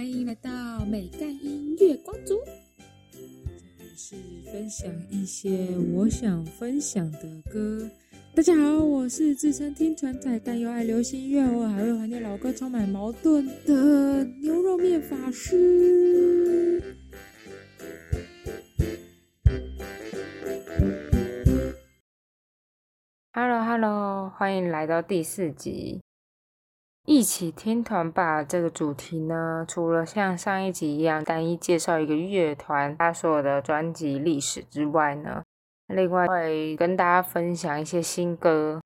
欢迎来到美干音乐光族。这里是分享一些我想分享的歌。大家好，我是自称听传仔，但又爱流行音乐，我还会怀念老歌，充满矛盾的牛肉面法师。Hello Hello，欢迎来到第四集。一起听团吧这个主题呢，除了像上一集一样单一介绍一个乐团他所有的专辑历史之外呢，另外会跟大家分享一些新歌。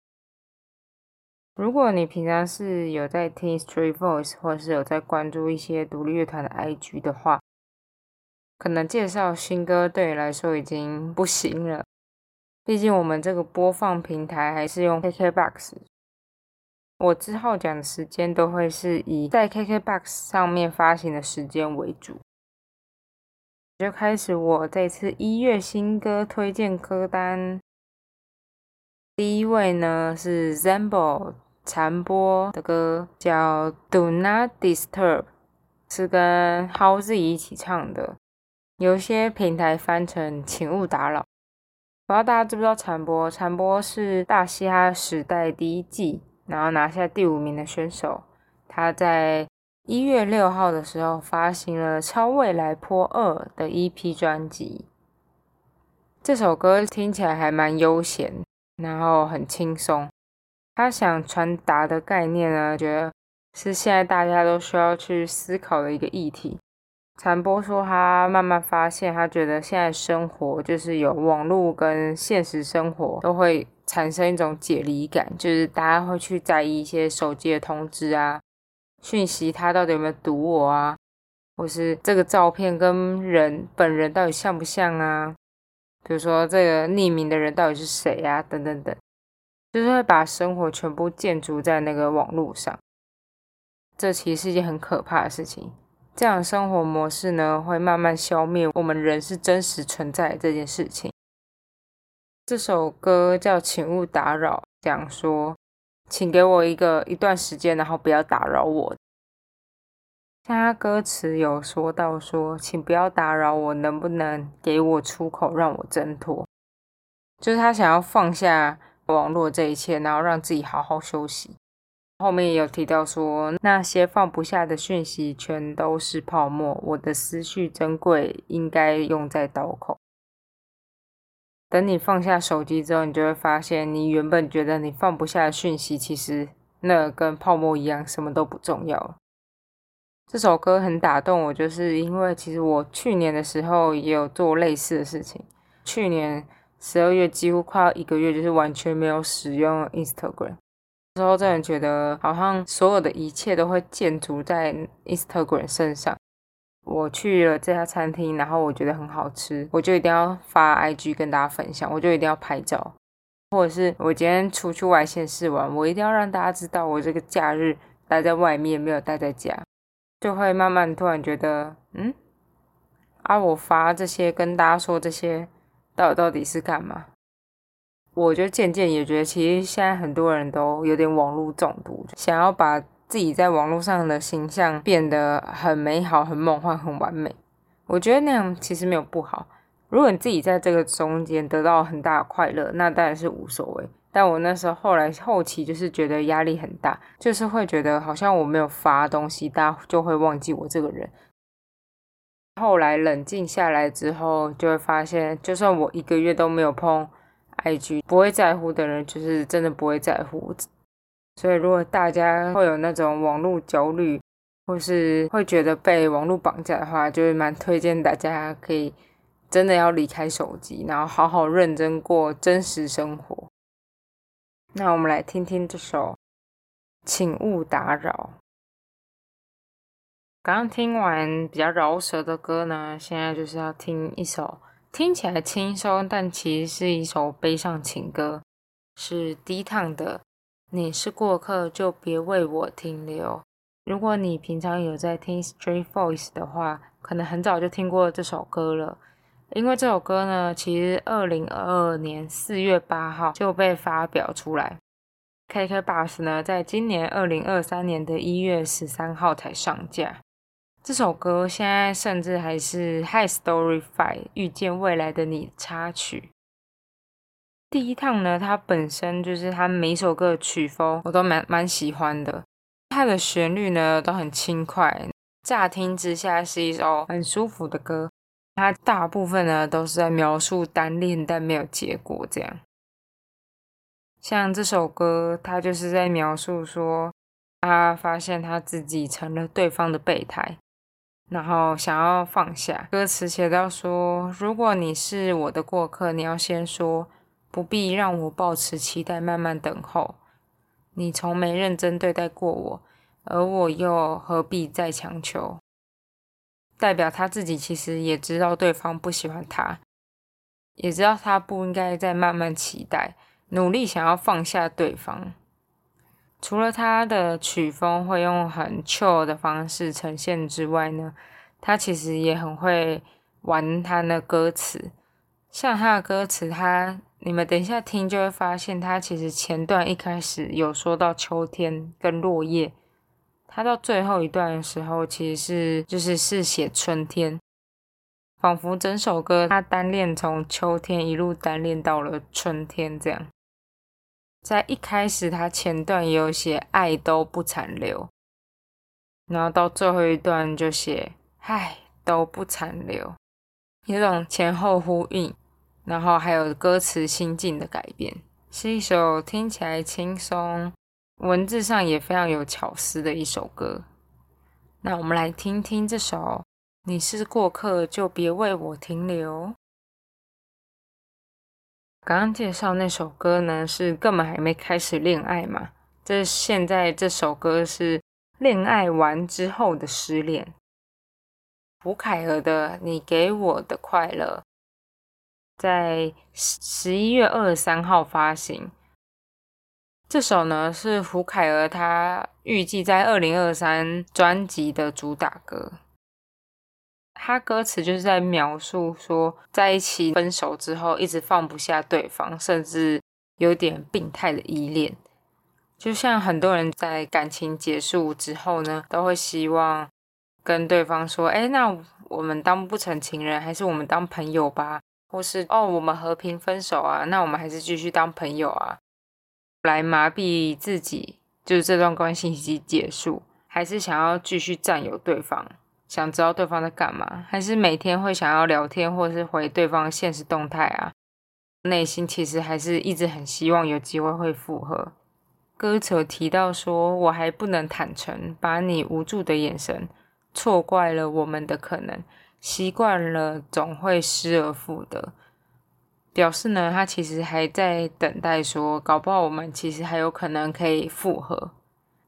如果你平常是有在听 Street Voice，或是有在关注一些独立乐团的 IG 的话，可能介绍新歌对你来说已经不行了。毕竟我们这个播放平台还是用 KKBOX。我之后讲的时间都会是以在 KKBOX 上面发行的时间为主。就开始我这次一月新歌推荐歌单。第一位呢是 Zambo 残波的歌，叫 Do Not Disturb，是跟 Howzy 一起唱的。有些平台翻成请勿打扰。不知道大家知不知道残波？残波是大嘻哈时代第一季。然后拿下第五名的选手，他在一月六号的时候发行了《超未来坡二》的 EP 专辑。这首歌听起来还蛮悠闲，然后很轻松。他想传达的概念呢，觉得是现在大家都需要去思考的一个议题。传播说他慢慢发现，他觉得现在生活就是有网络跟现实生活都会。产生一种解离感，就是大家会去在意一些手机的通知啊、讯息，他到底有没有读我啊，或是这个照片跟人本人到底像不像啊？比如说这个匿名的人到底是谁啊？等等等，就是会把生活全部建筑在那个网络上。这其实是一件很可怕的事情。这样的生活模式呢，会慢慢消灭我们人是真实存在这件事情。这首歌叫《请勿打扰》，讲说，请给我一个一段时间，然后不要打扰我。像他歌词有说到说，请不要打扰我，能不能给我出口，让我挣脱？就是他想要放下网络这一切，然后让自己好好休息。后面也有提到说，那些放不下的讯息全都是泡沫，我的思绪珍贵，应该用在刀口。等你放下手机之后，你就会发现，你原本觉得你放不下的讯息，其实那跟泡沫一样，什么都不重要。这首歌很打动我，就是因为其实我去年的时候也有做类似的事情。去年十二月几乎快要一个月，就是完全没有使用 Instagram。时候真的觉得，好像所有的一切都会建筑在 Instagram 身上。我去了这家餐厅，然后我觉得很好吃，我就一定要发 IG 跟大家分享，我就一定要拍照，或者是我今天出去外县市玩，我一定要让大家知道我这个假日待在外面，没有待在家，就会慢慢突然觉得，嗯，啊，我发这些跟大家说这些，到底到底是干嘛？我就渐渐也觉得，其实现在很多人都有点网络中毒，想要把。自己在网络上的形象变得很美好、很梦幻、很完美，我觉得那样其实没有不好。如果你自己在这个中间得到很大的快乐，那当然是无所谓。但我那时候后来后期就是觉得压力很大，就是会觉得好像我没有发东西，大家就会忘记我这个人。后来冷静下来之后，就会发现，就算我一个月都没有碰 IG，不会在乎的人就是真的不会在乎。所以，如果大家会有那种网络焦虑，或是会觉得被网络绑架的话，就是蛮推荐大家可以真的要离开手机，然后好好认真过真实生活。那我们来听听这首《请勿打扰》。刚刚听完比较饶舌的歌呢，现在就是要听一首听起来轻松，但其实是一首悲伤情歌，是低烫的。你是过客，就别为我停留。如果你平常有在听 Street Voice 的话，可能很早就听过这首歌了。因为这首歌呢，其实二零二二年四月八号就被发表出来。KK Bus 呢，在今年二零二三年的一月十三号才上架。这首歌现在甚至还是《High Story Five》遇见未来的你插曲。第一趟呢，它本身就是它每一首歌的曲风我都蛮蛮喜欢的，它的旋律呢都很轻快，乍听之下是一首很舒服的歌。它大部分呢都是在描述单恋但没有结果这样。像这首歌，它就是在描述说，他发现他自己成了对方的备胎。然后想要放下，歌词写到说：“如果你是我的过客，你要先说，不必让我抱持期待，慢慢等候。你从没认真对待过我，而我又何必再强求？”代表他自己其实也知道对方不喜欢他，也知道他不应该再慢慢期待，努力想要放下对方。除了他的曲风会用很 chill 的方式呈现之外呢，他其实也很会玩他的歌词。像他的歌词，他你们等一下听就会发现，他其实前段一开始有说到秋天跟落叶，他到最后一段的时候，其实是就是是写春天，仿佛整首歌他单恋从秋天一路单恋到了春天这样。在一开始，他前段也有写“爱都不残留”，然后到最后一段就写“唉都不残留”，有种前后呼应，然后还有歌词心境的改变，是一首听起来轻松、文字上也非常有巧思的一首歌。那我们来听听这首《你是过客就别为我停留》。刚刚介绍那首歌呢，是根本还没开始恋爱嘛？这现在这首歌是恋爱完之后的失恋。胡凯儿的《你给我的快乐》在十十一月二十三号发行。这首呢是胡凯儿他预计在二零二三专辑的主打歌。他歌词就是在描述说，在一起分手之后，一直放不下对方，甚至有点病态的依恋。就像很多人在感情结束之后呢，都会希望跟对方说：“哎，那我们当不成情人，还是我们当朋友吧？”或是“哦，我们和平分手啊，那我们还是继续当朋友啊？”来麻痹自己，就是这段关系已经结束，还是想要继续占有对方。想知道对方在干嘛，还是每天会想要聊天，或是回对方现实动态啊？内心其实还是一直很希望有机会会复合。歌词有提到说：“我还不能坦诚，把你无助的眼神，错怪了我们的可能，习惯了总会失而复得。”表示呢，他其实还在等待，说搞不好我们其实还有可能可以复合。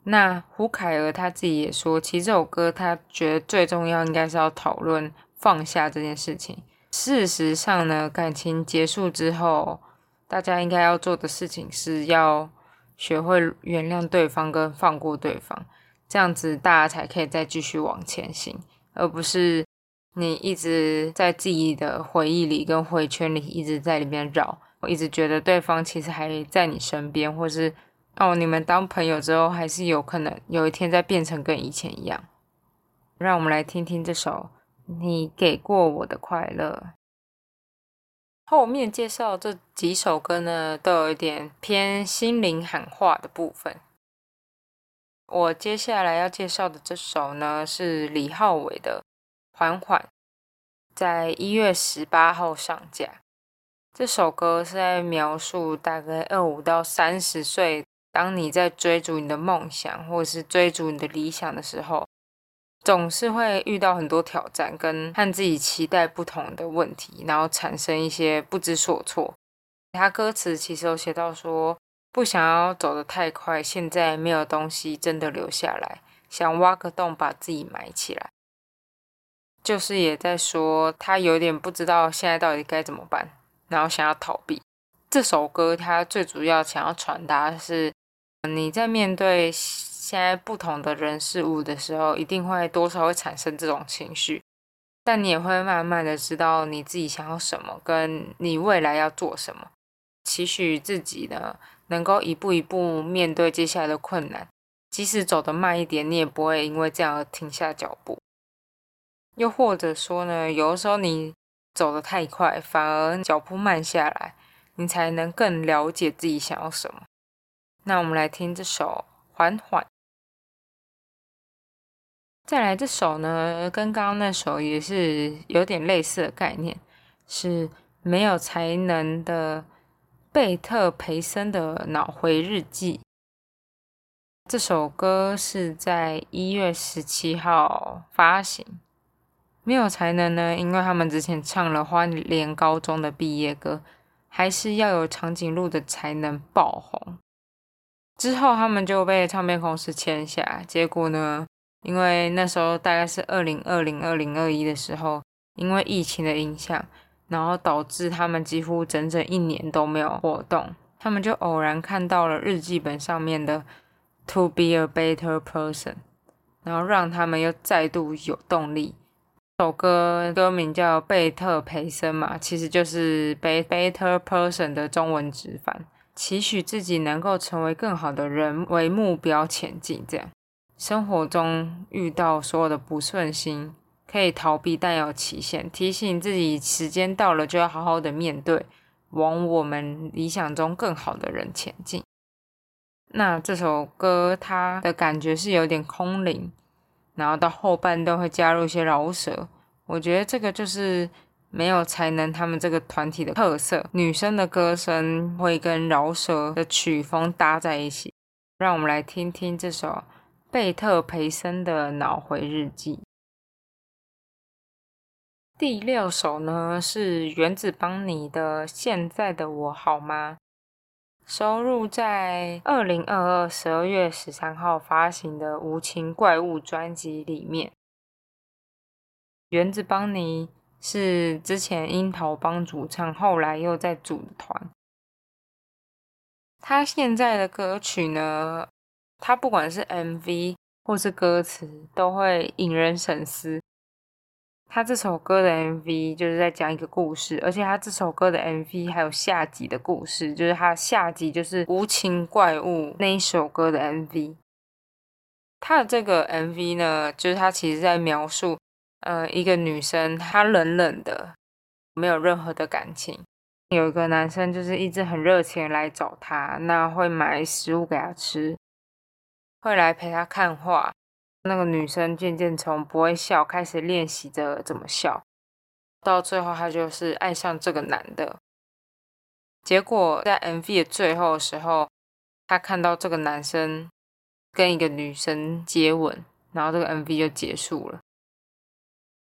那胡凯儿他自己也说，其实这首歌他觉得最重要应该是要讨论放下这件事情。事实上呢，感情结束之后，大家应该要做的事情是要学会原谅对方跟放过对方，这样子大家才可以再继续往前行，而不是你一直在自己的回忆里跟回圈里一直在里面绕，我一直觉得对方其实还在你身边，或是。哦，你们当朋友之后，还是有可能有一天再变成跟以前一样。让我们来听听这首《你给过我的快乐》。后面介绍这几首歌呢，都有一点偏心灵喊话的部分。我接下来要介绍的这首呢，是李浩伟的《缓缓》，在一月十八号上架。这首歌是在描述大概二五到三十岁。当你在追逐你的梦想，或者是追逐你的理想的时候，总是会遇到很多挑战，跟和自己期待不同的问题，然后产生一些不知所措。他歌词其实有写到说，不想要走得太快，现在没有东西真的留下来，想挖个洞把自己埋起来，就是也在说他有点不知道现在到底该怎么办，然后想要逃避。这首歌他最主要想要传达的是。你在面对现在不同的人事物的时候，一定会多少会产生这种情绪，但你也会慢慢的知道你自己想要什么，跟你未来要做什么，期许自己呢能够一步一步面对接下来的困难，即使走得慢一点，你也不会因为这样而停下脚步。又或者说呢，有的时候你走得太快，反而脚步慢下来，你才能更了解自己想要什么。那我们来听这首《缓缓》。再来这首呢，跟刚刚那首也是有点类似的概念，是没有才能的贝特培森的脑回日记。这首歌是在一月十七号发行。没有才能呢，因为他们之前唱了花莲高中的毕业歌，还是要有长颈鹿的才能爆红。之后他们就被唱片公司签下，结果呢？因为那时候大概是二零二零二零二一的时候，因为疫情的影响，然后导致他们几乎整整一年都没有活动。他们就偶然看到了日记本上面的 “to be a better person”，然后让他们又再度有动力。首歌歌名叫贝特培森嘛，其实就是 “better person” 的中文直翻，期许自己能够成为更好的人为目标前进，这样。生活中遇到所有的不顺心，可以逃避，但有期限。提醒自己，时间到了就要好好的面对，往我们理想中更好的人前进。那这首歌它的感觉是有点空灵，然后到后半段会加入一些饶舌。我觉得这个就是没有才能他们这个团体的特色，女生的歌声会跟饶舌的曲风搭在一起。让我们来听听这首。贝特培森的脑回日记。第六首呢是原子邦尼的《现在的我好吗》，收录在二零二二十二月十三号发行的《无情怪物》专辑里面。原子邦尼是之前樱桃帮主唱，后来又在组的团。他现在的歌曲呢？他不管是 MV 或是歌词，都会引人深思。他这首歌的 MV 就是在讲一个故事，而且他这首歌的 MV 还有下集的故事，就是他下集就是《无情怪物》那一首歌的 MV。他的这个 MV 呢，就是他其实在描述，呃，一个女生她冷冷的，没有任何的感情。有一个男生就是一直很热情来找她，那会买食物给她吃。会来陪她看画，那个女生渐渐从不会笑开始练习着怎么笑，到最后她就是爱上这个男的。结果在 MV 的最后的时候，她看到这个男生跟一个女生接吻，然后这个 MV 就结束了。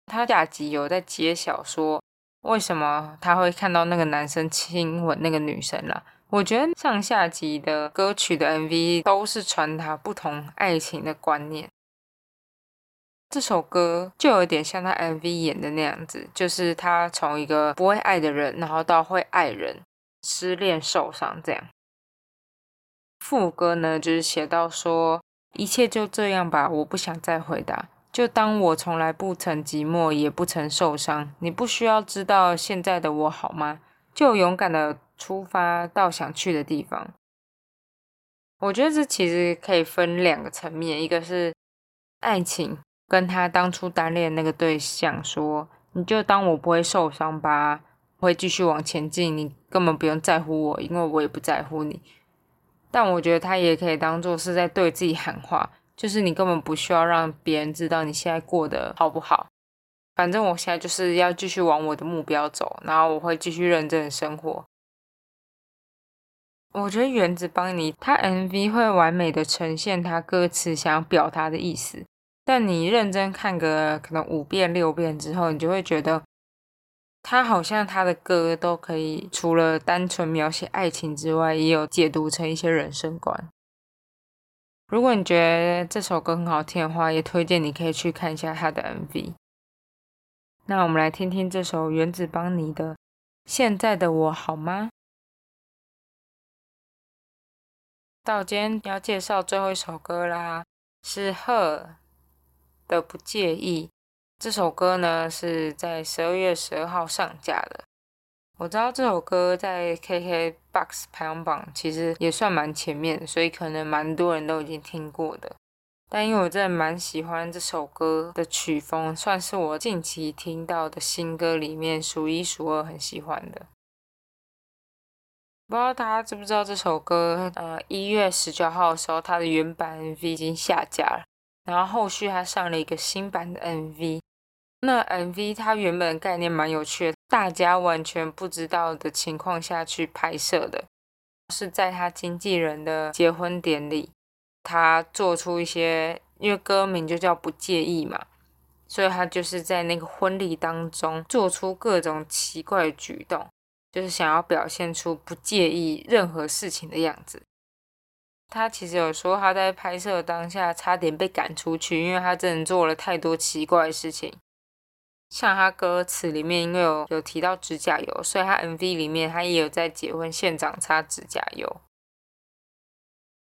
他下集有在揭晓说，为什么他会看到那个男生亲吻那个女生了。我觉得上下集的歌曲的 MV 都是传达不同爱情的观念。这首歌就有点像他 MV 演的那样子，就是他从一个不会爱的人，然后到会爱人，失恋受伤这样。副歌呢，就是写到说一切就这样吧，我不想再回答，就当我从来不曾寂寞，也不曾受伤。你不需要知道现在的我好吗？就勇敢的。出发到想去的地方，我觉得这其实可以分两个层面，一个是爱情，跟他当初单恋那个对象说，你就当我不会受伤吧，会继续往前进，你根本不用在乎我，因为我也不在乎你。但我觉得他也可以当做是在对自己喊话，就是你根本不需要让别人知道你现在过得好不好，反正我现在就是要继续往我的目标走，然后我会继续认真的生活。我觉得原子邦尼他 MV 会完美的呈现他歌词想要表达的意思，但你认真看个可能五遍六遍之后，你就会觉得他好像他的歌都可以除了单纯描写爱情之外，也有解读成一些人生观。如果你觉得这首歌很好听的话，也推荐你可以去看一下他的 MV。那我们来听听这首原子邦尼的《现在的我好吗》。到今天要介绍最后一首歌啦，是赫的不介意。这首歌呢是在十二月十二号上架的。我知道这首歌在 KK Box 排行榜其实也算蛮前面，所以可能蛮多人都已经听过的。但因为我真的蛮喜欢这首歌的曲风，算是我近期听到的新歌里面数一数二很喜欢的。不知道大家知不知道这首歌？呃，一月十九号的时候，它的原版 MV 已经下架了，然后后续它上了一个新版的 MV。那 MV 它原本概念蛮有趣的，大家完全不知道的情况下去拍摄的，是在他经纪人的结婚典礼。他做出一些，因为歌名就叫不介意嘛，所以他就是在那个婚礼当中做出各种奇怪的举动，就是想要表现出不介意任何事情的样子。他其实有说他在拍摄当下差点被赶出去，因为他真的做了太多奇怪的事情。像他歌词里面因为有有提到指甲油，所以他 MV 里面他也有在结婚现场擦指甲油。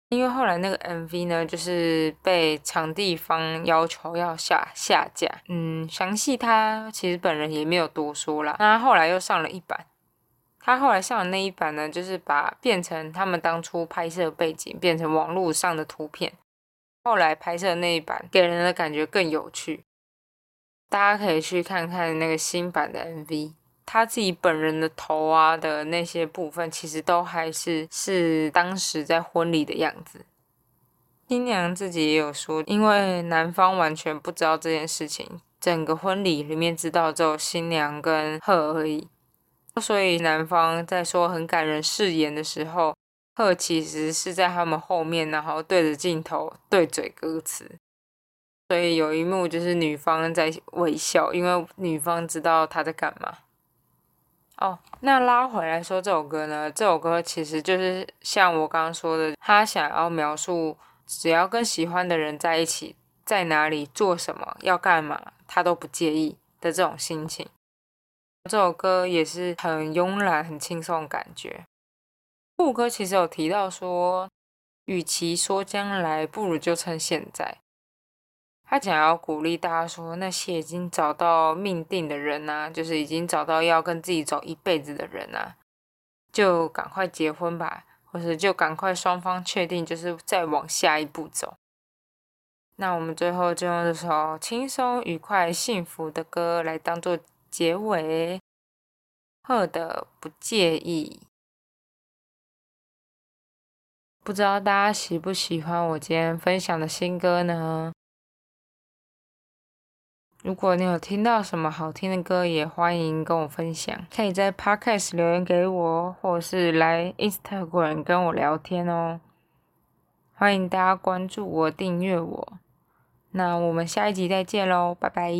因为后来那个 MV 呢，就是被场地方要求要下下架。嗯，详细他其实本人也没有多说啦。那他后来又上了一版，他后来上的那一版呢，就是把变成他们当初拍摄背景变成网络上的图片。后来拍摄那一版给人的感觉更有趣，大家可以去看看那个新版的 MV。他自己本人的头啊的那些部分，其实都还是是当时在婚礼的样子。新娘自己也有说，因为男方完全不知道这件事情，整个婚礼里面知道只有新娘跟贺而已。所以男方在说很感人誓言的时候，贺其实是在他们后面，然后对着镜头对嘴歌词。所以有一幕就是女方在微笑，因为女方知道他在干嘛。哦，那拉回来说这首歌呢？这首歌其实就是像我刚刚说的，他想要描述，只要跟喜欢的人在一起，在哪里做什么，要干嘛，他都不介意的这种心情。这首歌也是很慵懒、很轻松的感觉。副歌其实有提到说，与其说将来，不如就趁现在。他想要鼓励大家说，那些已经找到命定的人呐，就是已经找到要跟自己走一辈子的人呐，就赶快结婚吧，或者就赶快双方确定，就是再往下一步走。那我们最后就用这首轻松、愉快、幸福的歌来当做结尾。赫的不介意，不知道大家喜不喜欢我今天分享的新歌呢？如果你有听到什么好听的歌，也欢迎跟我分享，可以在 Podcast 留言给我，或是来 Instagram 跟我聊天哦。欢迎大家关注我、订阅我。那我们下一集再见喽，拜拜。